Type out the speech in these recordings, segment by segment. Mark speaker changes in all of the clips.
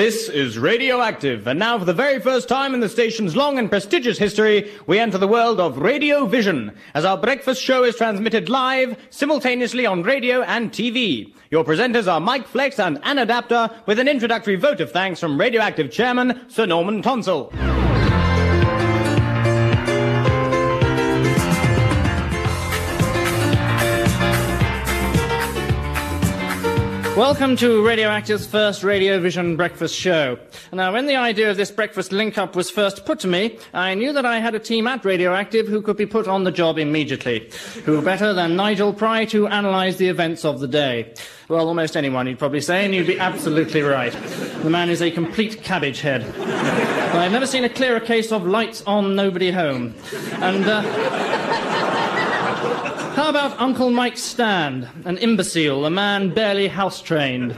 Speaker 1: This is Radioactive, and now for the very first time in the station's long and prestigious history, we enter the world of Radio Vision, as our breakfast show is transmitted live, simultaneously on radio and TV. Your presenters are Mike Flex and Anna Daptor, with an introductory vote of thanks from Radioactive Chairman Sir Norman Tonsell. Welcome to Radioactive's first Radio Vision breakfast show. Now, when the idea of this breakfast link up was first put to me, I knew that I had a team at Radioactive who could be put on the job immediately. Who better than Nigel Pry to analyse the events of the day? Well, almost anyone, you'd probably say, and you'd be absolutely right. The man is a complete cabbage head. I've never seen a clearer case of lights on, nobody home. And, uh, how about Uncle Mike Stand, an imbecile, a man barely house trained?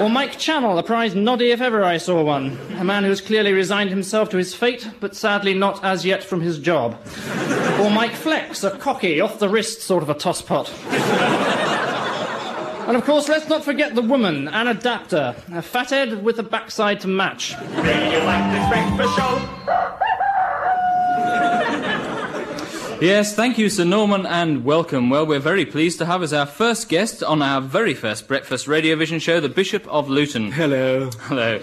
Speaker 1: Or Mike Channel, a prize noddy if ever I saw one, a man who has clearly resigned himself to his fate, but sadly not as yet from his job. Or Mike Flex, a cocky, off the wrist sort of a tosspot. And of course, let's not forget the woman, Anna Daptor, a fathead with a backside to match.
Speaker 2: Radioactive breakfast show.
Speaker 3: Yes, thank you, Sir Norman, and welcome. Well, we're very pleased to have as our first guest on our very first breakfast radio vision show, the Bishop of Luton.
Speaker 4: Hello.
Speaker 3: Hello.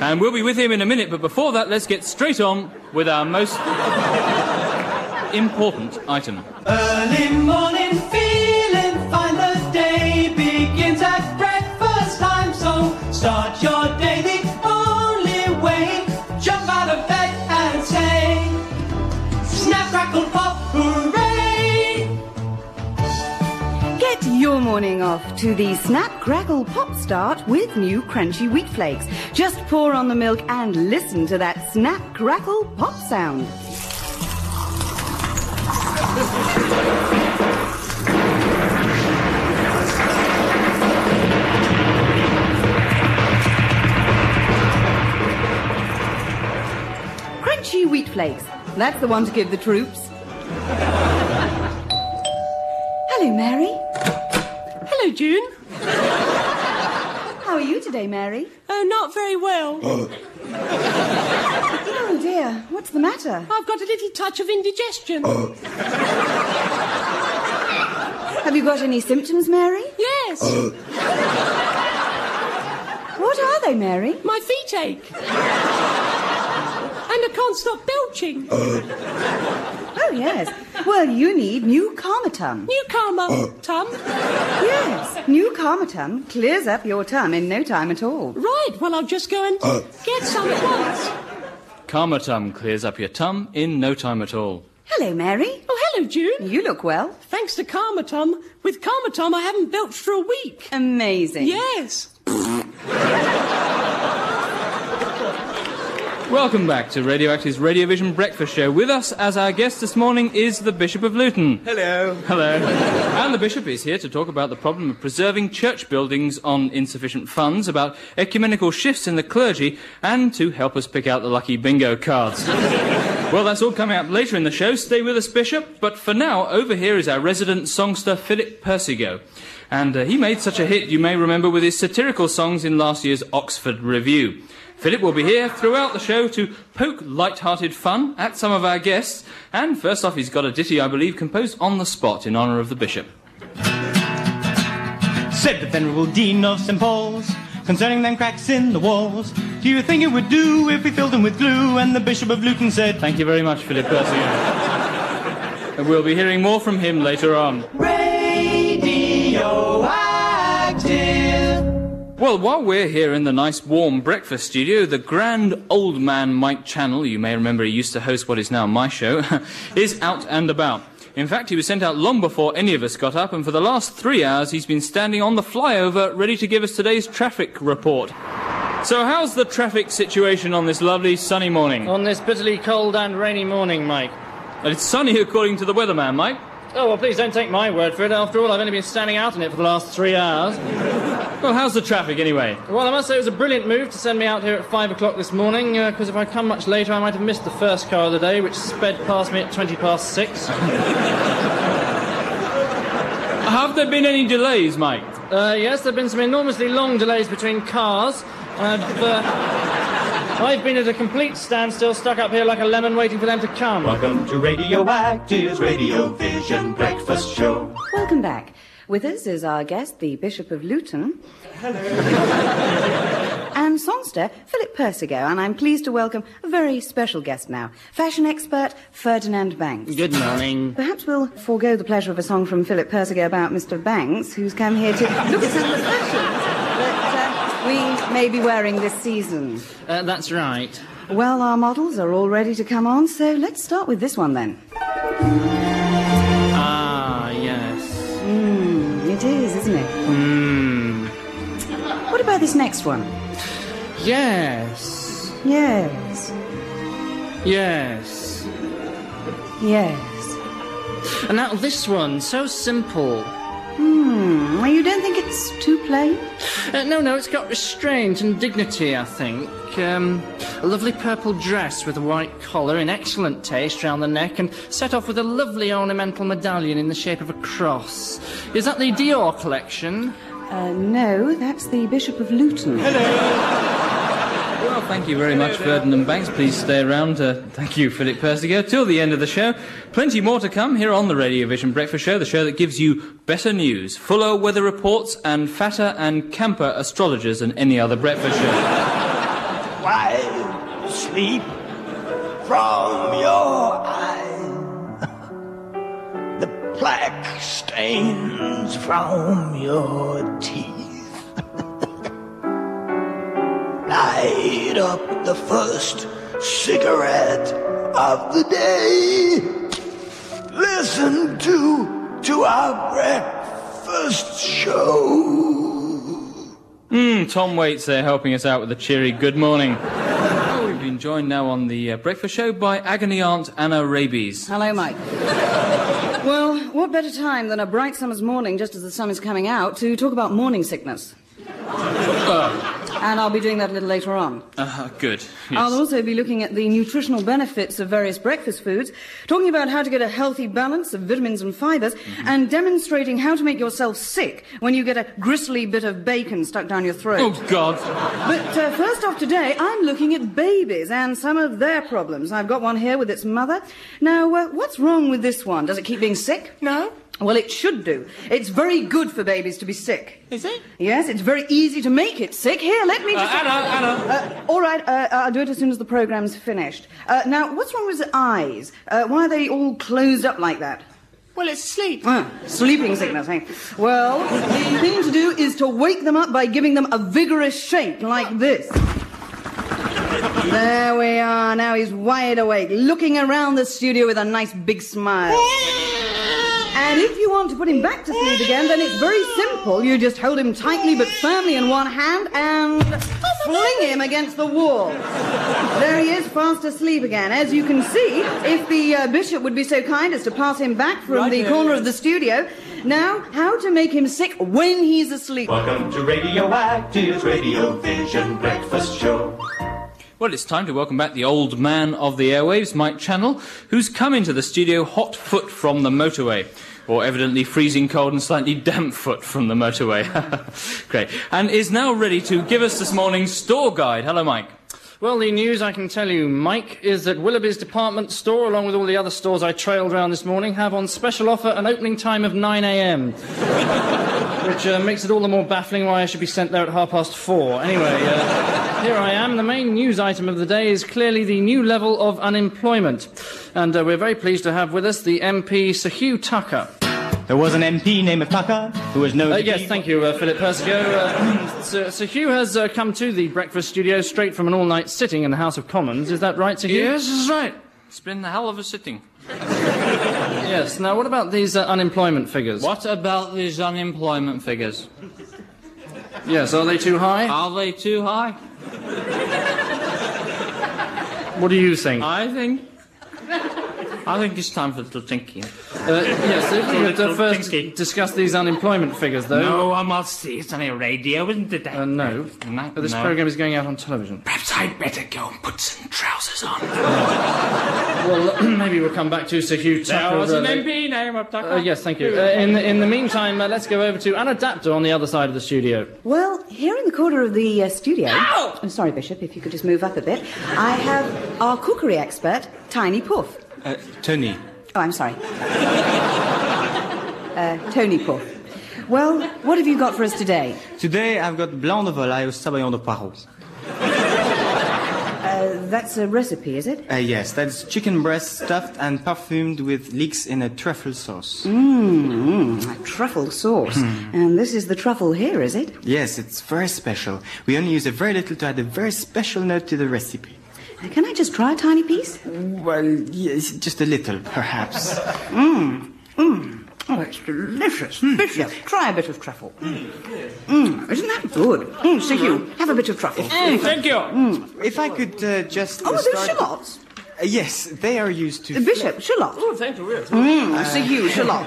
Speaker 3: And we'll be with him in a minute, but before that, let's get straight on with our most important item.
Speaker 5: Early morning your
Speaker 6: morning off to the Snap Crackle Pop Start with new crunchy wheat flakes. Just pour on the milk and listen to that snap crackle pop sound. Crunchy wheat flakes. That's the one to give the troops. Hello, Mary.
Speaker 7: Hello, June.
Speaker 6: How are you today, Mary?
Speaker 7: Oh, not very well. Uh.
Speaker 6: Oh dear, what's the matter?
Speaker 7: I've got a little touch of indigestion. Uh.
Speaker 6: Have you got any symptoms, Mary?
Speaker 7: Yes,
Speaker 6: What are they, Mary?
Speaker 7: my feet ache. and I can't stop belching.
Speaker 6: Oh, yes. Well, you need new Karmatum.
Speaker 7: New karma, Tum.
Speaker 6: Yes, new Karmatum clears up your tum in no time at all.
Speaker 7: Right, well, I'll just go and uh. get some at once.
Speaker 3: Karmatum clears up your tum in no time at all.
Speaker 6: Hello, Mary.
Speaker 7: Oh, hello, June.
Speaker 6: You look well.
Speaker 7: Thanks to Karmatum. With Karmatum, I haven't belched for a week.
Speaker 6: Amazing.
Speaker 7: Yes.
Speaker 3: Welcome back to Radioactive's Radio Vision Breakfast Show. With us as our guest this morning is the Bishop of Luton.
Speaker 4: Hello.
Speaker 3: Hello. and the Bishop is here to talk about the problem of preserving church buildings on insufficient funds, about ecumenical shifts in the clergy, and to help us pick out the lucky bingo cards. well, that's all coming up later in the show. Stay with us, Bishop. But for now, over here is our resident songster, Philip Persigo. And uh, he made such a hit, you may remember, with his satirical songs in last year's Oxford Review. Philip will be here throughout the show to poke light-hearted fun at some of our guests. And first off, he's got a ditty, I believe, composed on the spot in honour of the bishop.
Speaker 1: Said the venerable Dean of St. Paul's, concerning them cracks in the walls. Do you think it would do if we filled them with glue? And the Bishop of Luton said,
Speaker 3: Thank you very much, Philip Persigo. and we'll be hearing more from him later on. Well, while we're here in the nice warm breakfast studio, the grand old man Mike Channel, you may remember he used to host what is now my show, is out and about. In fact, he was sent out long before any of us got up, and for the last three hours he's been standing on the flyover ready to give us today's traffic report. So, how's the traffic situation on this lovely sunny morning?
Speaker 1: On this bitterly cold and rainy morning, Mike.
Speaker 3: It's sunny according to the weatherman, Mike.
Speaker 1: Oh, well, please don't take my word for it. After all, I've only been standing out in it for the last three hours.
Speaker 3: Well, how's the traffic anyway?
Speaker 1: Well, I must say it was a brilliant move to send me out here at five o'clock this morning, because if I'd come much later, I might have missed the first car of the day, which sped past me at 20 past six.
Speaker 3: Have there been any delays, Mike?
Speaker 1: Uh, yes, there have been some enormously long delays between cars. Uh, I've been at a complete standstill, stuck up here like a lemon, waiting for them to come.
Speaker 2: Welcome to Radioactive's Radio Vision Breakfast Show.
Speaker 6: Welcome back. With us is our guest, the Bishop of Luton. Hello. and songster, Philip Persigo. And I'm pleased to welcome a very special guest now, fashion expert Ferdinand Banks.
Speaker 1: Good morning.
Speaker 6: Perhaps we'll forego the pleasure of a song from Philip Persigo about Mr. Banks, who's come here to look at some of the fashions that we may be wearing this season.
Speaker 1: Uh, that's right.
Speaker 6: Well, our models are all ready to come on, so let's start with this one then.
Speaker 1: Ah, yes.
Speaker 6: Mm, it is, isn't it?
Speaker 1: Hmm.
Speaker 6: What about this next one?
Speaker 1: Yes.
Speaker 6: Yes,
Speaker 1: Yes.
Speaker 6: yes.
Speaker 1: And now this one, so simple.
Speaker 6: Hmm, well, you don't think it's too plain?
Speaker 1: Uh, no, no, it's got restraint and dignity, I think. Um, a lovely purple dress with a white collar in excellent taste round the neck and set off with a lovely ornamental medallion in the shape of a cross. Is that the Dior collection?
Speaker 6: Uh, no, that's the Bishop of Luton.
Speaker 3: Well, thank you very much, Ferdinand Banks. Please stay around. Uh, thank you, Philip Persigo. Till the end of the show. Plenty more to come here on the Radio Vision Breakfast Show, the show that gives you better news, fuller weather reports, and fatter and camper astrologers than any other breakfast show.
Speaker 4: Wipe sleep from your eye. the black stains from your teeth. Light up the first cigarette of the day. Listen to to our breakfast show.
Speaker 3: Mm, Tom Waits there helping us out with a cheery good morning. We've been joined now on the uh, breakfast show by agony aunt Anna Rabies.
Speaker 6: Hello, Mike. well, what better time than a bright summer's morning just as the sun is coming out to talk about morning sickness? And I'll be doing that a little later on.
Speaker 3: Uh, good.
Speaker 6: I'll also be looking at the nutritional benefits of various breakfast foods, talking about how to get a healthy balance of vitamins and fibers, and demonstrating how to make yourself sick when you get a gristly bit of bacon stuck down your throat.
Speaker 3: Oh, God.
Speaker 6: But uh, first off today, I'm looking at babies and some of their problems. I've got one here with its mother. Now, uh, what's wrong with this one? Does it keep being sick?
Speaker 4: No?
Speaker 6: Well, it should do. It's very good for babies to be sick.
Speaker 4: Is it?
Speaker 6: Yes, it's very easy to make it sick. Here, let me
Speaker 3: Uh,
Speaker 6: just.
Speaker 3: Anna, Anna.
Speaker 6: Uh, all right, uh, I'll do it as soon as the program's finished. Uh, now, what's wrong with the eyes? Uh, why are they all closed up like that?
Speaker 4: Well, it's sleep.
Speaker 6: Ah, sleeping sickness, eh? Well, the thing to do is to wake them up by giving them a vigorous shake like this. There we are. Now he's wide awake, looking around the studio with a nice big smile. And if you want to put him back to sleep again, then it's very simple. You just hold him tightly but firmly in one hand and fling him against the wall. There he is, fast asleep again. As you can see, if the uh, bishop would be so kind as to pass him back from the corner of the studio. Now, how to make him sick when he's asleep.
Speaker 2: Welcome to Radioactive's Radio Vision Breakfast Show.
Speaker 3: Well, it's time to welcome back the old man of the airwaves, Mike Channel, who's come into the studio hot foot from the motorway. Or evidently freezing cold and slightly damp foot from the motorway. Great. And is now ready to give us this morning's store guide. Hello, Mike.
Speaker 1: Well, the news I can tell you, Mike, is that Willoughby's department store, along with all the other stores I trailed around this morning, have on special offer an opening time of 9 a.m. Which uh, makes it all the more baffling why I should be sent there at half past four. Anyway, uh, here I am. The main news item of the day is clearly the new level of unemployment. And uh, we're very pleased to have with us the MP Sir Hugh Tucker.
Speaker 8: There was an MP named Tucker who was known
Speaker 1: Uh, yes, thank you, uh, Philip Persigo. Uh, Sir, Sir Hugh has uh, come to the breakfast studio straight from an all-night sitting in the House of Commons. Is that right, Sir Hugh?
Speaker 3: Yes, that's right. It's been a hell of a sitting.
Speaker 1: Yes. Now, what about these uh, unemployment figures?
Speaker 3: What about these unemployment figures?
Speaker 1: Yes, are they too high?
Speaker 3: Are they too high?
Speaker 1: What do you think?
Speaker 3: I think. I think it's time for a little thinking.
Speaker 1: Uh, yes, if we could uh, first
Speaker 3: Thinking.
Speaker 1: discuss these unemployment figures, though.
Speaker 3: No, I must see. It's on a radio, isn't it?
Speaker 1: Uh, no.
Speaker 3: No,
Speaker 1: But this
Speaker 3: no.
Speaker 1: program is going out on television.
Speaker 3: Perhaps I'd better go and put some trousers on.
Speaker 1: Well, maybe we'll come back to Sir Hugh Tucker.
Speaker 3: There was an MP name of Tucker.
Speaker 1: uh, yes, thank you. Uh, in, the, in the meantime, uh, let's go over to Anna Daptor on the other side of the studio.
Speaker 6: Well, here in the corner of the uh, studio. I'm sorry, Bishop, if you could just move up a bit. I have our cookery expert, Tiny Puff.
Speaker 8: Uh, Tony.
Speaker 6: Oh, I'm sorry. uh, Tony Puff. Well, what have you got for us today?
Speaker 8: Today I've got blanc de volaille au sabayon de poireaux.
Speaker 6: Uh, that's a recipe, is it?
Speaker 8: Uh, yes, that's chicken breast stuffed and perfumed with leeks in a truffle sauce.
Speaker 6: Mmm, a truffle sauce. And this is the truffle here, is it?
Speaker 8: Yes, it's very special. We only use a very little to add a very special note to the recipe.
Speaker 6: Can I just try a tiny piece?
Speaker 8: Well, yes, just a little, perhaps. Mmm. Mmm.
Speaker 6: Oh, it's delicious. Hmm. Bishop, try a bit of truffle. Mmm, isn't that good? Mm, Sir Hugh, have a bit of truffle.
Speaker 3: Thank you. Mm.
Speaker 8: If I could uh, just.
Speaker 6: Oh, are those shallots?
Speaker 8: Uh, yes, they are used to.
Speaker 6: Uh, Bishop, shallot.
Speaker 3: Oh, thank you. Yes.
Speaker 6: Mmm, Sir Hugh, shallot.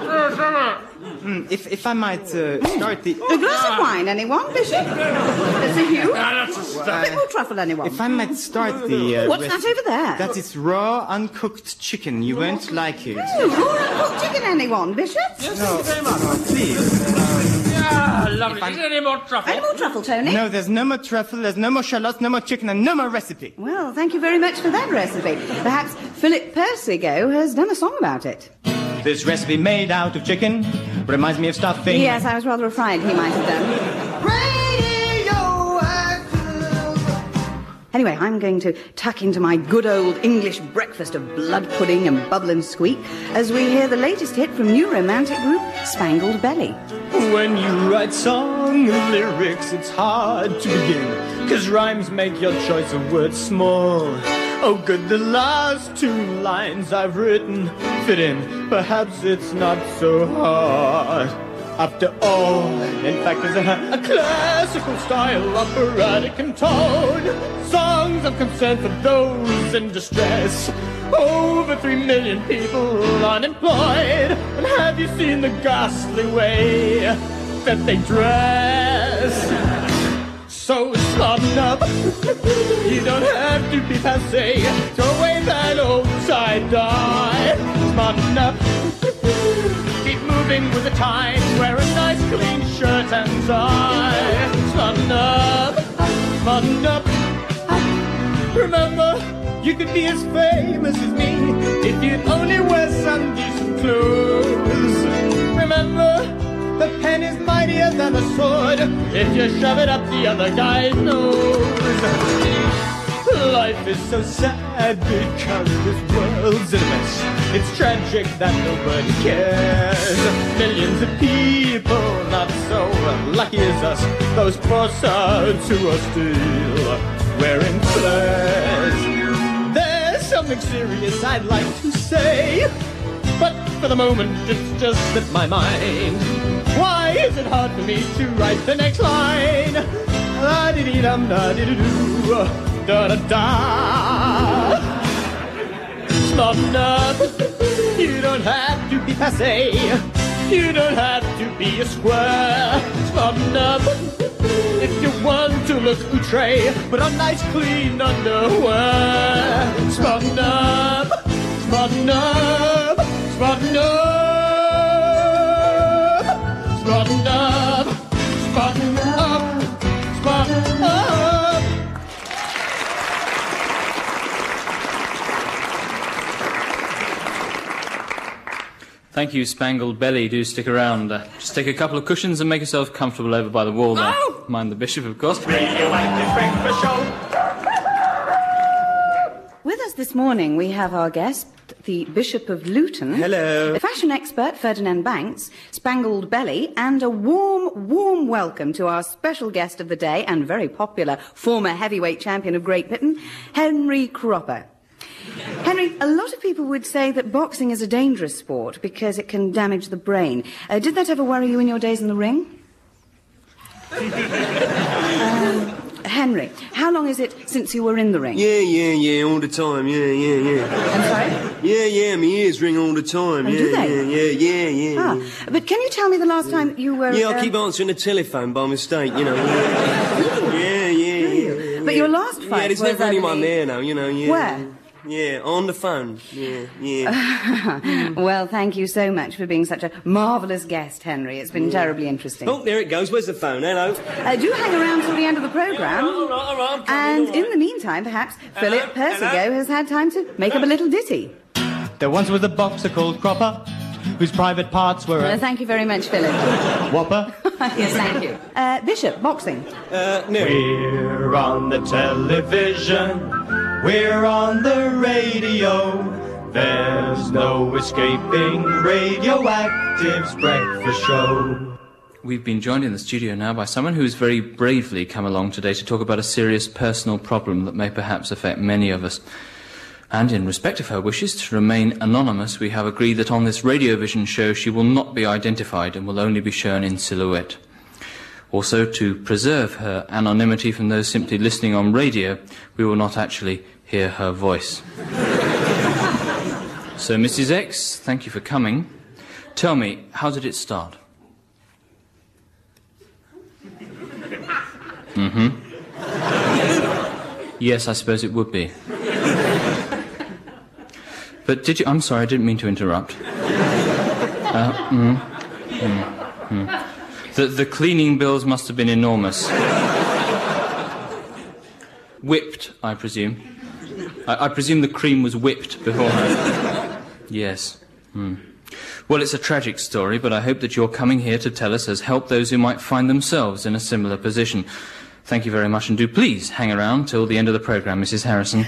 Speaker 8: Mm, if, if I might uh, start the.
Speaker 6: A glass of wine, anyone, Bishop? Uh, Sir Hugh? A bit more truffle, anyone?
Speaker 8: If I might start the. Uh,
Speaker 6: What's
Speaker 8: recipe-
Speaker 6: that over there?
Speaker 8: That is raw, uncooked chicken. You won't like it.
Speaker 6: Oh, raw uncooked chicken, anyone, Bishop?
Speaker 8: Yes, very much, Please.
Speaker 3: Ah, lovely. Is there any more truffle?
Speaker 6: Any more truffle, Tony?
Speaker 8: No, there's no more truffle, there's no more shallots, no more chicken, and no more recipe.
Speaker 6: Well, thank you very much for that recipe. Perhaps Philip Persigo has done a song about it.
Speaker 8: This recipe made out of chicken reminds me of stuffing.
Speaker 6: Yes, I was rather afraid he might have done. Anyway, I'm going to tuck into my good old English breakfast of blood pudding and bubble and squeak as we hear the latest hit from new romantic group Spangled Belly.
Speaker 9: When you write song lyrics, it's hard to begin. Cause rhymes make your choice of words small. Oh, good, the last two lines I've written fit in. Perhaps it's not so hard. After all, in fact, there's a, a classical style, operatic in tone. Songs of concern for those in distress. Over three million people unemployed. And have you seen the ghastly way that they dress? So smarten up. you don't have to be passe. Throw away that old tie-dye. Smarten up. Moving with the. Wear a nice clean shirt and tie. Smarten up. Smarten up. Remember, you could be as famous as me if you'd only wear some decent clothes. Remember, the pen is mightier than the sword if you shove it up the other guy's nose. Life is so sad because this world's in a mess. It's tragic that nobody cares. Millions of people not so lucky as us. Those poor souls who are still wearing flares. There's something serious I'd like to say, but for the moment it's just slipped my mind. Why is it hard for me to write the next line? La-di-di-dum, da-di-di-doo, da-da-da. Smarten you don't have to be passe. You don't have to be a square. Smarten up, if you want to look outre, put on nice clean underwear. Smarten up, smarten up, smarten up,
Speaker 3: Thank you, Spangled Belly. Do stick around. Uh, just take a couple of cushions and make yourself comfortable over by the wall there. Mind the bishop, of course.
Speaker 9: Radioactive breakfast show.
Speaker 6: With us this morning, we have our guest, the Bishop of Luton.
Speaker 8: Hello.
Speaker 6: The fashion expert, Ferdinand Banks, Spangled Belly, and a warm, warm welcome to our special guest of the day and very popular former heavyweight champion of Great Britain, Henry Cropper. Henry, a lot of people would say that boxing is a dangerous sport because it can damage the brain. Uh, did that ever worry you in your days in the ring? um, Henry, how long is it since you were in the ring?
Speaker 10: Yeah, yeah, yeah, all the time. Yeah, yeah, yeah.
Speaker 6: I'm sorry?
Speaker 10: Yeah, yeah, my ears ring all the time.
Speaker 6: Oh,
Speaker 10: yeah,
Speaker 6: do they?
Speaker 10: yeah, yeah, yeah, yeah.
Speaker 6: Ah, but can you tell me the last time you were...
Speaker 10: Yeah, I
Speaker 6: uh,
Speaker 10: keep answering the telephone by mistake, you know. Yeah, yeah, yeah. yeah,
Speaker 6: But your last
Speaker 10: Yeah, there's
Speaker 6: was,
Speaker 10: never anyone there now, you know. Yeah.
Speaker 6: Where?
Speaker 10: Yeah, on the phone. Yeah, yeah.
Speaker 6: well, thank you so much for being such a marvellous guest, Henry. It's been terribly interesting.
Speaker 10: oh, there it goes. Where's the phone? Hello.
Speaker 6: Uh, do hang around till the end of the programme.
Speaker 10: All right, all right, I'm coming,
Speaker 6: And
Speaker 10: all
Speaker 6: in the meantime, perhaps
Speaker 10: Hello?
Speaker 6: Philip Persigo
Speaker 10: Hello?
Speaker 6: has had time to make up a little ditty.
Speaker 9: There once was a boxer called Cropper, whose private parts were
Speaker 6: Uh,
Speaker 9: a
Speaker 6: thank you very much, Philip.
Speaker 9: whopper.
Speaker 6: yes, thank you. Uh, Bishop, boxing.
Speaker 10: Uh, no.
Speaker 9: We're on the television, we're on the radio. There's no escaping Radioactive's breakfast show.
Speaker 3: We've been joined in the studio now by someone who's very bravely come along today to talk about a serious personal problem that may perhaps affect many of us. And in respect of her wishes to remain anonymous, we have agreed that on this Radio Vision show she will not be identified and will only be shown in silhouette. Also, to preserve her anonymity from those simply listening on radio, we will not actually hear her voice. so, Mrs. X, thank you for coming. Tell me, how did it start? Mm-hmm. Yes, I suppose it would be. But did you? I'm sorry, I didn't mean to interrupt. Uh, mm, mm, mm. The, the cleaning bills must have been enormous. Whipped, I presume. I, I presume the cream was whipped beforehand. Yes. Hmm. Well, it's a tragic story, but I hope that your coming here to tell us has helped those who might find themselves in a similar position. Thank you very much, and do please hang around till the end of the programme, Mrs. Harrison.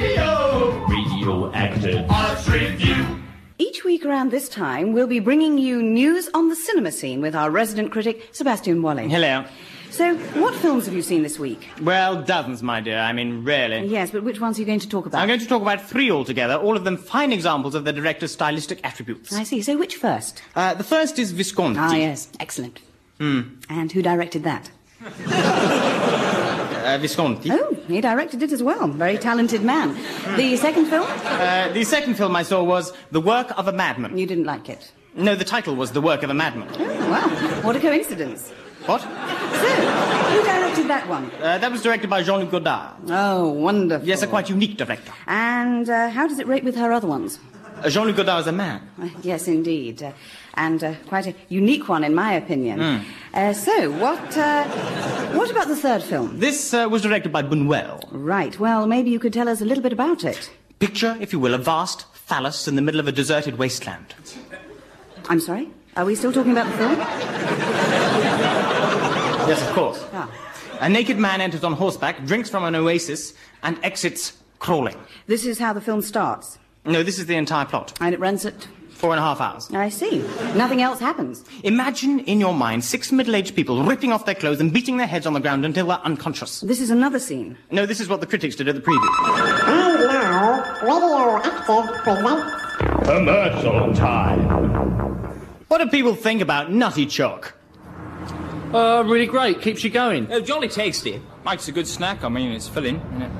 Speaker 3: Radio!
Speaker 2: Radioactive Arts Review.
Speaker 6: Each week around this time, we'll be bringing you news on the cinema scene with our resident critic, Sebastian Wally.
Speaker 9: Hello.
Speaker 6: So, what films have you seen this week?
Speaker 9: Well, dozens, my dear. I mean, really.
Speaker 6: Yes, but which ones are you going to talk about?
Speaker 9: I'm going to talk about three altogether, all of them fine examples of the director's stylistic attributes.
Speaker 6: I see. So, which first?
Speaker 9: Uh, the first is Visconti.
Speaker 6: Ah, yes. Excellent. And who directed that?
Speaker 9: Uh, Visconti.
Speaker 6: Oh, he directed it as well. Very talented man. The second film?
Speaker 9: Uh, the second film I saw was The Work of a Madman.
Speaker 6: You didn't like it.
Speaker 9: No, the title was The Work of a Madman.
Speaker 6: Oh, wow. What a coincidence.
Speaker 9: What?
Speaker 6: So, who directed that one?
Speaker 9: Uh, that was directed by Jean-Luc Godard.
Speaker 6: Oh, wonderful.
Speaker 9: Yes, a quite unique director.
Speaker 6: And uh, how does it rate with her other ones?
Speaker 9: Uh, Jean-Luc Godard is a man.
Speaker 6: Uh, yes, indeed. Uh, and uh, quite a unique one, in my opinion. Uh, so, what, uh, what about the third film?
Speaker 9: This uh, was directed by Buñuel.
Speaker 6: Right. Well, maybe you could tell us a little bit about it.
Speaker 9: Picture, if you will, a vast phallus in the middle of a deserted wasteland.
Speaker 6: I'm sorry? Are we still talking about the film?
Speaker 9: Yes, of course.
Speaker 6: Ah.
Speaker 9: A naked man enters on horseback, drinks from an oasis, and exits crawling.
Speaker 6: This is how the film starts.
Speaker 9: No, this is the entire plot.
Speaker 6: And it runs at.
Speaker 9: Four and a half hours.
Speaker 6: I see. Nothing else happens.
Speaker 9: Imagine in your mind six middle-aged people ripping off their clothes and beating their heads on the ground until they're unconscious.
Speaker 6: This is another scene.
Speaker 9: No, this is what the critics did at the preview.
Speaker 11: And now, Radioactive presents
Speaker 2: Commercial time.
Speaker 9: What do people think about Nutty Chalk?
Speaker 1: Uh, really great. Keeps you going.
Speaker 3: Oh, jolly tasty. Makes a good snack. I mean, it's filling. Isn't it?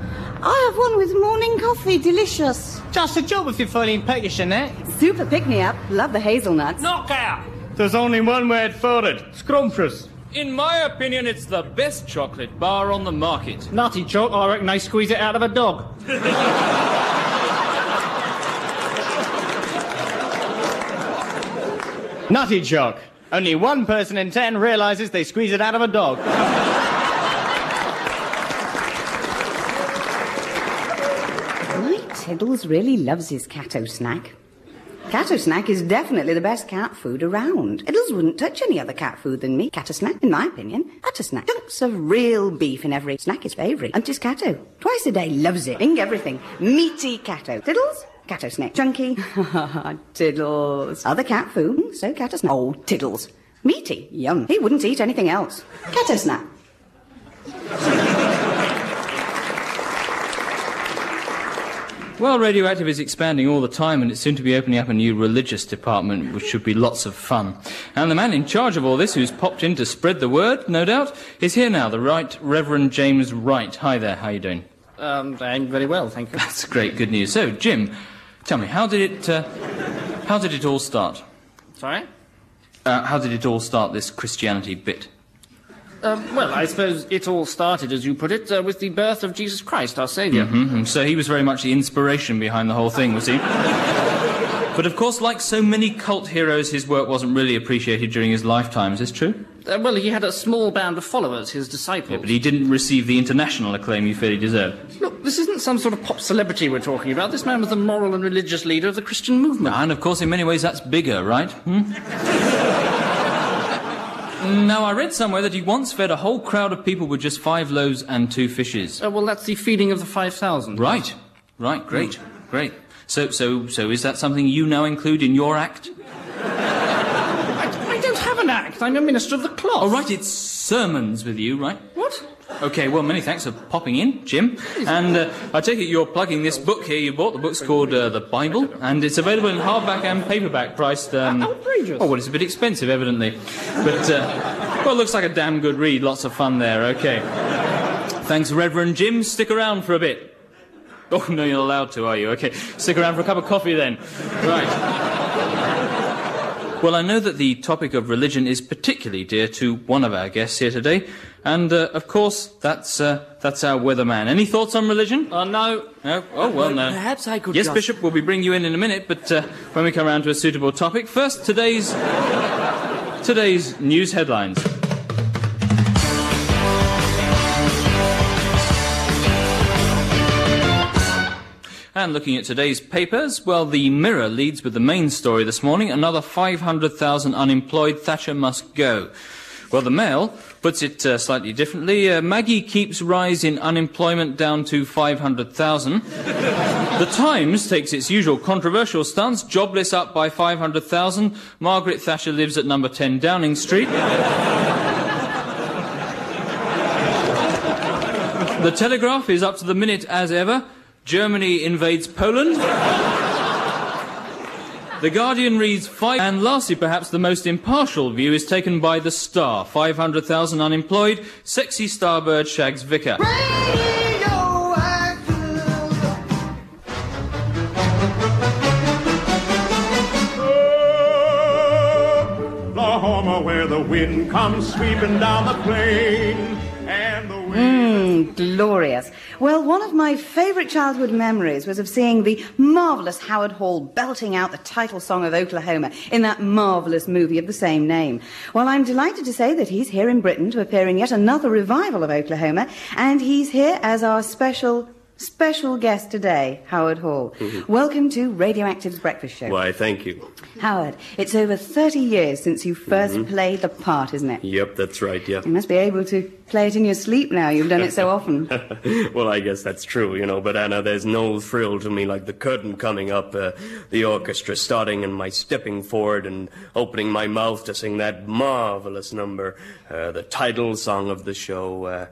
Speaker 6: I have one with morning coffee. Delicious.
Speaker 9: Just a job if you're feeling peckish in it.
Speaker 6: Super pick me up. Love the hazelnuts.
Speaker 3: Knockout!
Speaker 9: There's only one word for it. Scrumptious.
Speaker 3: In my opinion, it's the best chocolate bar on the market.
Speaker 1: Nutty chalk, I reckon they squeeze it out of a dog.
Speaker 9: Nutty Chalk. Only one person in ten realizes they squeeze it out of a dog.
Speaker 6: My Tiddles really loves his Cato snack. Cato snack is definitely the best cat food around. Tiddles wouldn't touch any other cat food than me. Cato snack, in my opinion. Cato snack. Chunks of real beef in every snack is favourite. And just Cato. Twice a day, loves it. Ing everything. Meaty Cato. Tiddles? Cato snack. Chunky. Tiddles. Other cat food. So Cato snack. Oh, Tiddles. Meaty. Yum. He wouldn't eat anything else. Cato snack.
Speaker 3: Well, Radioactive is expanding all the time, and it's soon to be opening up a new religious department, which should be lots of fun. And the man in charge of all this, who's popped in to spread the word, no doubt, is here now, the Right Reverend James Wright. Hi there, how are you doing?
Speaker 1: Um, I'm very well, thank you.
Speaker 3: That's great, good news. So, Jim, tell me, how did it, uh, how did it all start?
Speaker 1: Sorry?
Speaker 3: Uh, how did it all start, this Christianity bit?
Speaker 1: Um, well, I suppose it all started, as you put it, uh, with the birth of Jesus Christ, our Saviour.
Speaker 3: hmm So he was very much the inspiration behind the whole thing, was he? but of course, like so many cult heroes, his work wasn't really appreciated during his lifetime. Is this true?
Speaker 1: Uh, well, he had a small band of followers, his disciples.
Speaker 3: Yeah, But he didn't receive the international acclaim he fairly deserved.
Speaker 1: Look, this isn't some sort of pop celebrity we're talking about. This man was the moral and religious leader of the Christian movement.
Speaker 3: And of course, in many ways, that's bigger, right? Hmm? now, I read somewhere that he once fed a whole crowd of people with just five loaves and two fishes.
Speaker 1: Uh, well, that's the feeding of the 5,000.
Speaker 3: Right, right, great, great. So, so, so, is that something you now include in your act?
Speaker 1: I, I don't have an act. I'm a minister of the cloth.
Speaker 3: Oh, right, it's sermons with you, right?
Speaker 1: What?
Speaker 3: Okay, well, many thanks for popping in, Jim. And uh, I take it you're plugging this book here you bought. The book's called uh, The Bible, and it's available in hardback and paperback, priced. Um,
Speaker 1: Outrageous.
Speaker 3: Oh, well, it's a bit expensive, evidently. But, uh, well, it looks like a damn good read. Lots of fun there, okay. Thanks, Reverend Jim. Stick around for a bit. Oh, no, you're allowed to, are you? Okay, stick around for a cup of coffee then. Right. Well, I know that the topic of religion is particularly dear to one of our guests here today, and uh, of course, that's uh, that's our weatherman. Any thoughts on religion?
Speaker 1: Uh, no.
Speaker 3: No? Oh, well, no.
Speaker 12: Perhaps I could
Speaker 3: Yes,
Speaker 12: just...
Speaker 3: Bishop, we'll be bringing you in in a minute, but uh, when we come around to a suitable topic, first today's today's news headlines. And looking at today's papers, well, the Mirror leads with the main story this morning. Another 500,000 unemployed. Thatcher must go. Well, the Mail puts it uh, slightly differently. Uh, Maggie keeps rise in unemployment down to 500,000. the Times takes its usual controversial stance. Jobless up by 500,000. Margaret Thatcher lives at number 10 Downing Street. the Telegraph is up to the minute as ever. Germany invades Poland. The Guardian reads five, and lastly, perhaps the most impartial view is taken by the Star. 500,000 unemployed, sexy starbird shags vicar.
Speaker 13: Where the wind comes sweeping down the plain, and the wind.
Speaker 6: Mmm, glorious. Well, one of my favourite childhood memories was of seeing the marvellous Howard Hall belting out the title song of Oklahoma in that marvellous movie of the same name. Well, I'm delighted to say that he's here in Britain to appear in yet another revival of Oklahoma, and he's here as our special. Special guest today, Howard Hall. Welcome to Radioactive's Breakfast Show.
Speaker 10: Why, thank you.
Speaker 6: Howard, it's over 30 years since you 1st played the part, isn't it?
Speaker 10: Yep, that's right, yeah.
Speaker 6: You must be able to play it in your sleep now. You've done it so often.
Speaker 10: well, I guess that's true, you know, but Anna, there's no thrill to me like the curtain coming up, uh, the orchestra starting, and my stepping forward and opening my mouth to sing that marvelous number, uh, the title song of the show, uh,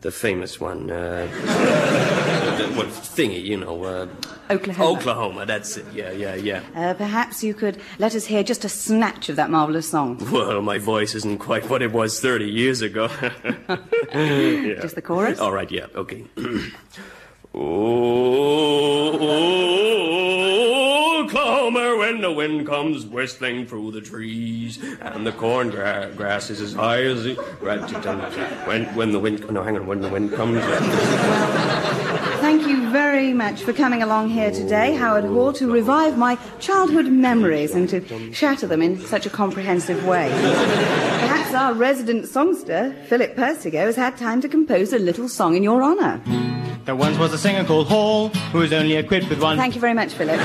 Speaker 10: the famous one, uh, the, what thingy, you know, uh,
Speaker 6: Oklahoma.
Speaker 10: Oklahoma, that's it, yeah, yeah, yeah.
Speaker 6: Uh, perhaps you could let us hear just a snatch of that marvellous song.
Speaker 10: Well, my voice isn't quite what it was 30 years ago. Yeah.
Speaker 6: Just the chorus?
Speaker 10: All right, yeah, okay. Oh, Oklahoma, when the wind comes whistling through the trees and the corn gra- grass is as high as the when when the wind no hang on when the wind comes
Speaker 6: Thank you very much for coming along here today, Howard Hall, to revive my childhood memories and to shatter them in such a comprehensive way. Perhaps our resident songster, Philip Persigo, has had time to compose a little song in your honour.
Speaker 9: There once was a singer called Hall who was only equipped with one.
Speaker 6: Thank you very much, Philip.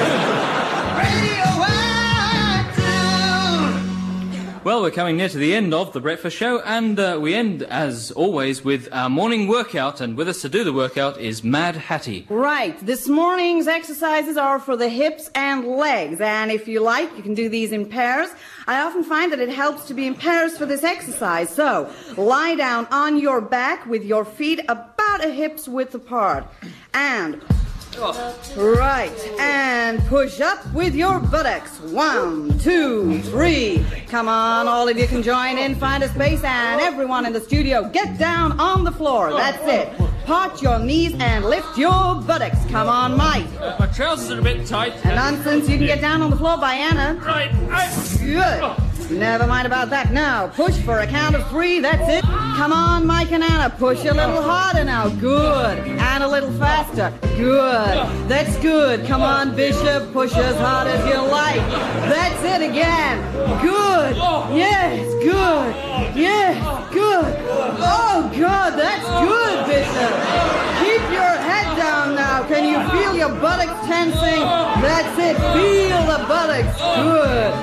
Speaker 3: Well, we're coming near to the end of the breakfast show, and uh, we end, as always, with our morning workout. And with us to do the workout is Mad Hattie.
Speaker 6: Right, this morning's exercises are for the hips and legs, and if you like, you can do these in pairs. I often find that it helps to be in pairs for this exercise. So, lie down on your back with your feet about a hip's width apart, and Right, and push up with your buttocks. One, two, three. Come on, all of you can join in, find a space, and everyone in the studio, get down on the floor. That's it. Part your knees and lift your buttocks. Come on, Mike.
Speaker 3: My trousers are a bit tight.
Speaker 6: And nonsense, you can get down on the floor by Anna.
Speaker 3: Right.
Speaker 6: Good. Never mind about that now. Push for a count of three. That's it. Come on, Mike and Anna. Push a little harder now. Good. A little faster. Good. That's good. Come on, Bishop. Push as hard as you like. That's it again. Good. Yes. Good. Yes. Good. Oh, God. That's good, Bishop. Keep your head down now. Can you feel your buttocks tensing? That's it. Feel the buttocks. Good.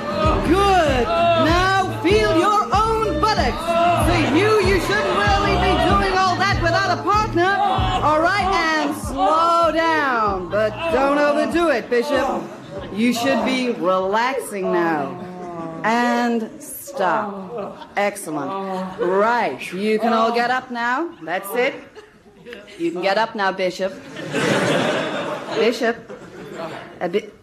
Speaker 6: Good. Now feel your own buttocks. See, you, you shouldn't really be doing all that without a partner. All right, and slow down. But don't overdo it, Bishop. You should be relaxing now. And stop. Excellent. Right, you can all get up now. That's it. You can get up now, Bishop. Bishop. A bit.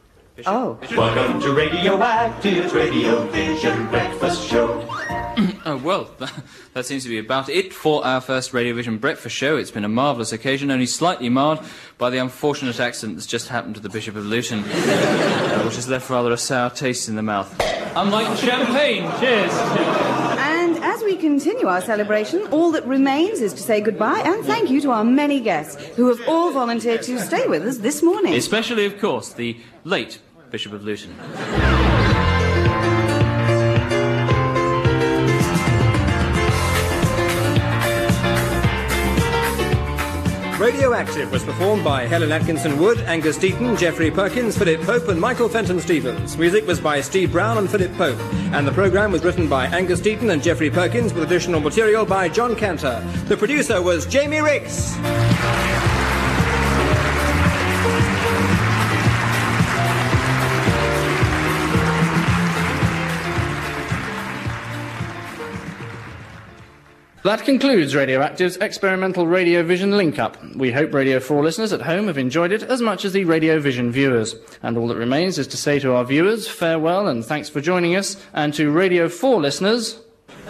Speaker 6: Oh.
Speaker 2: Welcome to Radioactive's Radio Vision Breakfast Show.
Speaker 3: Oh, well, that seems to be about it for our first Radio Vision breakfast show. It's been a marvellous occasion, only slightly marred by the unfortunate accident that's just happened to the Bishop of Luton, uh, which has left rather a sour taste in the mouth. Unlike champagne. Cheers.
Speaker 6: And as we continue our celebration, all that remains is to say goodbye and thank you to our many guests who have all volunteered to stay with us this morning.
Speaker 3: Especially, of course, the late Bishop of Luton.
Speaker 12: Radioactive was performed by Helen Atkinson Wood, Angus Deayton, Geoffrey Perkins, Philip Pope, and Michael Fenton Stevens. Music was by Steve Brown and Philip Pope. And the program was written by Angus Deayton and Geoffrey Perkins with additional material by Jon Canter. The producer was Jamie Rix.
Speaker 1: That concludes Radioactive's experimental Radio Vision link up. We hope Radio 4 listeners at home have enjoyed it as much as the Radio Vision viewers. And all that remains is to say to our viewers, farewell and thanks for joining us, and to Radio 4 listeners,